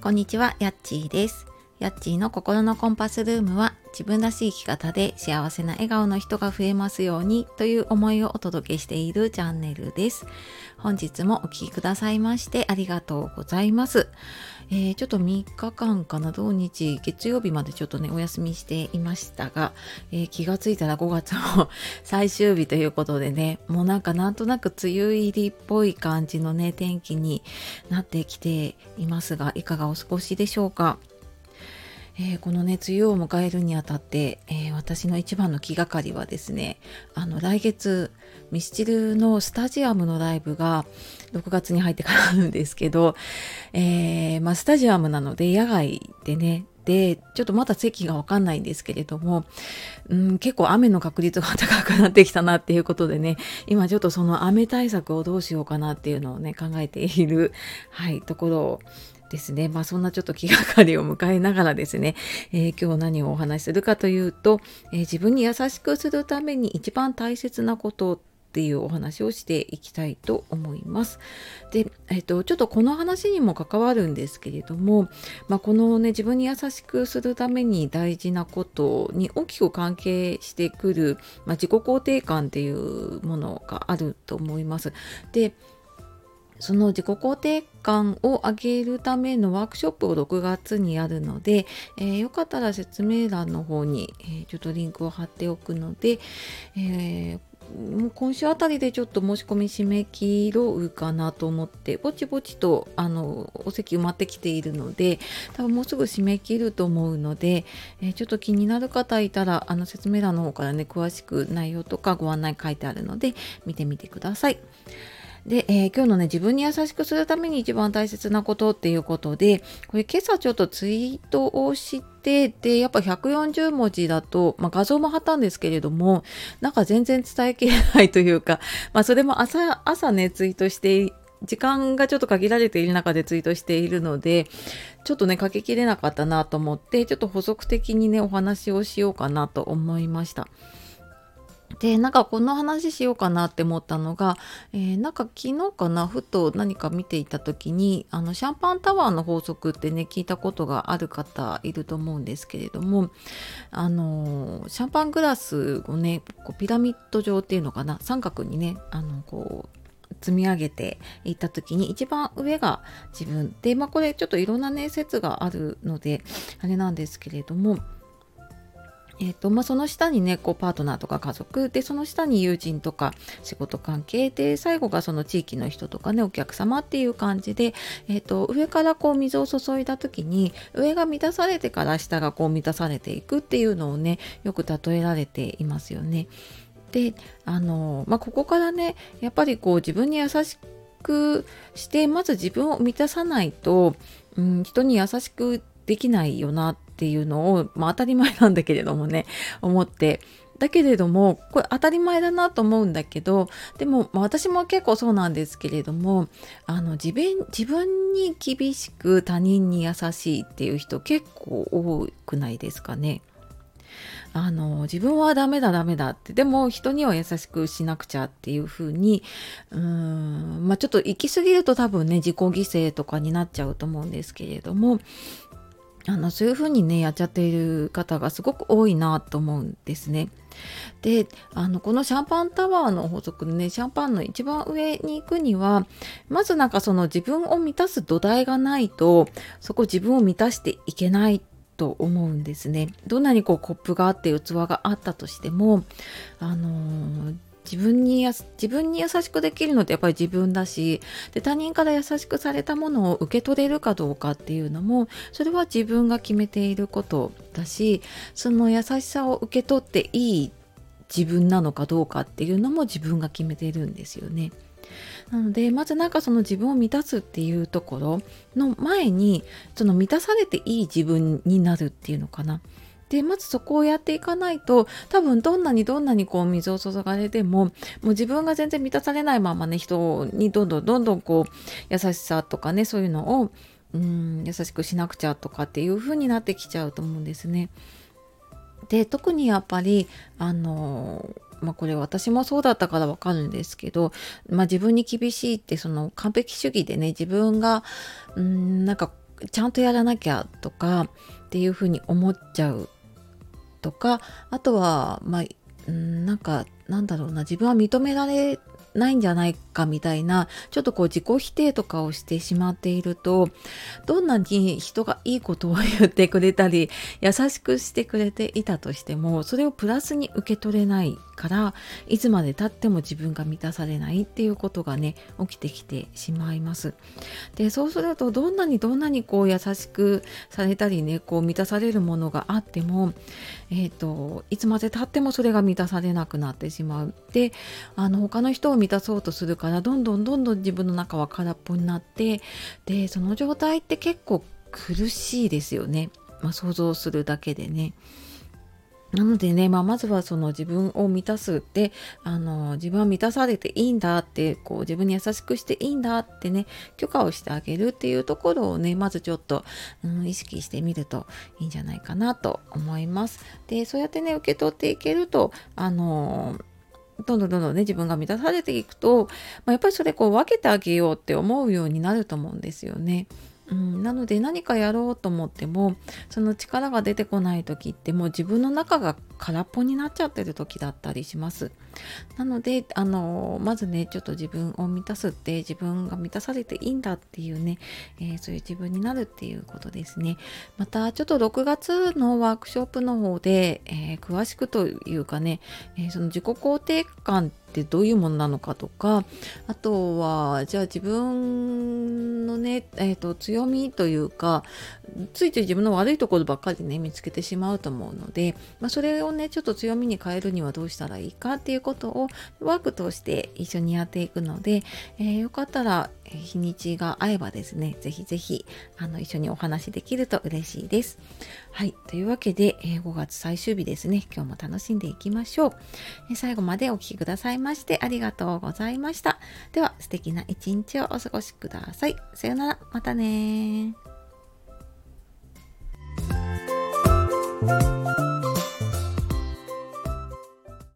こんにちは、やっちーです。やっちーの心のコンパスルームは自分らしい生き方で幸せな笑顔の人が増えますようにという思いをお届けしているチャンネルです。本日もお聴きくださいましてありがとうございます。えーちょっと3日間かな、土日、月曜日までちょっとね、お休みしていましたが、えー気がついたら5月も最終日ということでね、もうなんかなんとなく梅雨入りっぽい感じのね、天気になってきていますが、いかがお過ごしでしょうか？えーこのね梅雨を迎えるにあたって、えー私の一番の気がかりはですねあの来月ミスチルのスタジアムのライブが6月に入ってからなんですけど、えーまあ、スタジアムなので野外でねでちょっとまだ席がわかんないんですけれども、うん、結構雨の確率が高くなってきたなっていうことでね今ちょっとその雨対策をどうしようかなっていうのをね考えている、はい、ところですね。まあそんなちょっと気がかりを迎えながらですね、えー今日何をお話しするかというと、えー自分に優しくするために一番大切なことっていうお話をしていきたいと思います。で、えっ、と、ちょっとこの話にも関わるんですけれども、まあ、このね、自分に優しくするために大事なことに大きく関係してくる、まあ、自己肯定感っていうものがあると思います。で、その自己肯定感を上げるためのワークショップを6月にやるので、えーよかったら説明欄の方に、ちょっとリンクを貼っておくので、えーもう今週あたりでちょっと申し込み締め切ろうかなと思ってぼちぼちとあのお席埋まってきているので多分もうすぐ締め切ると思うので、えちょっと気になる方いたらあの説明欄の方からね詳しく内容とかご案内書いてあるので見てみてください。で、えー今日のね自分に優しくするために一番大切なことっていうことでこれ今朝ちょっとツイートをしてでやっぱ140文字だと、まあ、画像も貼ったんですけれどもなんか全然伝えきれないというか、まあ、それも朝朝ねツイートして時間がちょっと限られている中でツイートしているのでちょっとね書ききれなかったなと思ってちょっと補足的にねお話をしようかなと思いました。でなんかこの話しようかなって思ったのが、えーなんか昨日かなふと何か見ていた時にあのシャンパンタワーの法則ってね聞いたことがある方いると思うんですけれどもあのシャンパングラスをねこうピラミッド状っていうのかな三角にねあのこう積み上げていった時に一番上が自分。でまあこれちょっといろんなね説があるのであれなんですけれどもえーとまあ、その下にねこうパートナーとか家族でその下に友人とか仕事関係で最後がその地域の人とかねお客様っていう感じで、えー、と上からこう水を注いだ時に上が満たされてから下がこう満たされていくっていうのをねよく例えられていますよね。であの、まあ、ここからねやっぱりこう自分に優しくしてまず自分を満たさないと、うん、人に優しくできないよなってっていうのを、まあ、当たり前なんだけれどもね思ってだけれどもこれ当たり前だなと思うんだけどでも、まあ私も結構そうなんですけれどもあの自分自分に厳しく他人に優しいっていう人結構多くないですかね。あの自分はダメだダメだってでも人には優しくしなくちゃっていう風にうーんまあちょっと行き過ぎると多分ね自己犠牲とかになっちゃうと思うんですけれどもあのそういう風にねやっちゃっている方がすごく多いなと思うんですね。であのこのシャンパンタワーの法則ねシャンパンの一番上に行くにはまずなんかその自分を満たす土台がないとそこ自分を満たしていけないと思うんですね。どんなにこうコップがあって器があったとしてもあのー自分にや自分に優しくできるのってやっぱり自分だしで他人から優しくされたものを受け取れるかどうかっていうのもそれは自分が決めていることだしその優しさを受け取っていい自分なのかどうかっていうのも自分が決めてるんですよね。なのでまずなんかその自分を満たすっていうところの前にその満たされていい自分になるっていうのかな。でまずそこをやっていかないと多分どんなにどんなにこう水を注がれてももう自分が全然満たされないままね人にどんどんどんどんこう優しさとかねそういうのをうん優しくしなくちゃとかっていう風になってきちゃうと思うんですね。で特にやっぱりあのまあこれ私もそうだったからわかるんですけど、まあ、自分に厳しいってその完璧主義でね自分がうんなんかちゃんとやらなきゃとかっていうふうに思っちゃうとかあとはまあなんかなんだろうな自分は認められないんじゃないかかみたいなちょっとこう自己否定とかをしてしまっているとどんなに人がいいことを言ってくれたり優しくしてくれていたとしてもそれをプラスに受け取れないからいつまでたっても自分が満たされないっていうことがね起きてきてしまいます。でそうするとどんなにどんなにこう優しくされたりねこう満たされるものがあっても、えーと、いつまでたってもそれが満たされなくなってしまう。であの他の人を満たそうとするからどんどんどんどん自分の中は空っぽになってでその状態って結構苦しいですよね。まあ、想像するだけでね。なのでね、まあ、まずはその自分を満たすってあの自分は満たされていいんだってこう自分に優しくしていいんだってね許可をしてあげるっていうところをねまずちょっと、うん、意識してみるといいんじゃないかなと思います。でそうやってね受け取っていけるとあのどんどんどんどんね自分が満たされていくと、まあ、やっぱりそれこう分けてあげようって思うようになると思うんですよね。うん、なので何かやろうと思ってもその力が出てこない時ってもう自分の中が空っぽになっちゃってる時だったりします。なのであのまずねちょっと自分を満たすって自分が満たされていいんだっていうね、えー、そういう自分になるっていうことですね。またちょっと6月のワークショップの方で、えー、詳しくというかね、えー、その自己肯定感ってどういうものなのかとかあとはじゃあ自分のね、えーと、強みというかついつい自分の悪いところばっかりね見つけてしまうと思うので、まあ、それをねちょっと強みに変えるにはどうしたらいいかっていうことをワークとして一緒にやっていくので、えー、よかったら日にちが合えばですねぜひぜひあの一緒にお話できると嬉しいです。はいというわけで、えー、5月最終日ですね今日も楽しんでいきましょう。えー、最後までお聴きくださいましてありがとうございました。では素敵な一日をお過ごしください。さようならまたね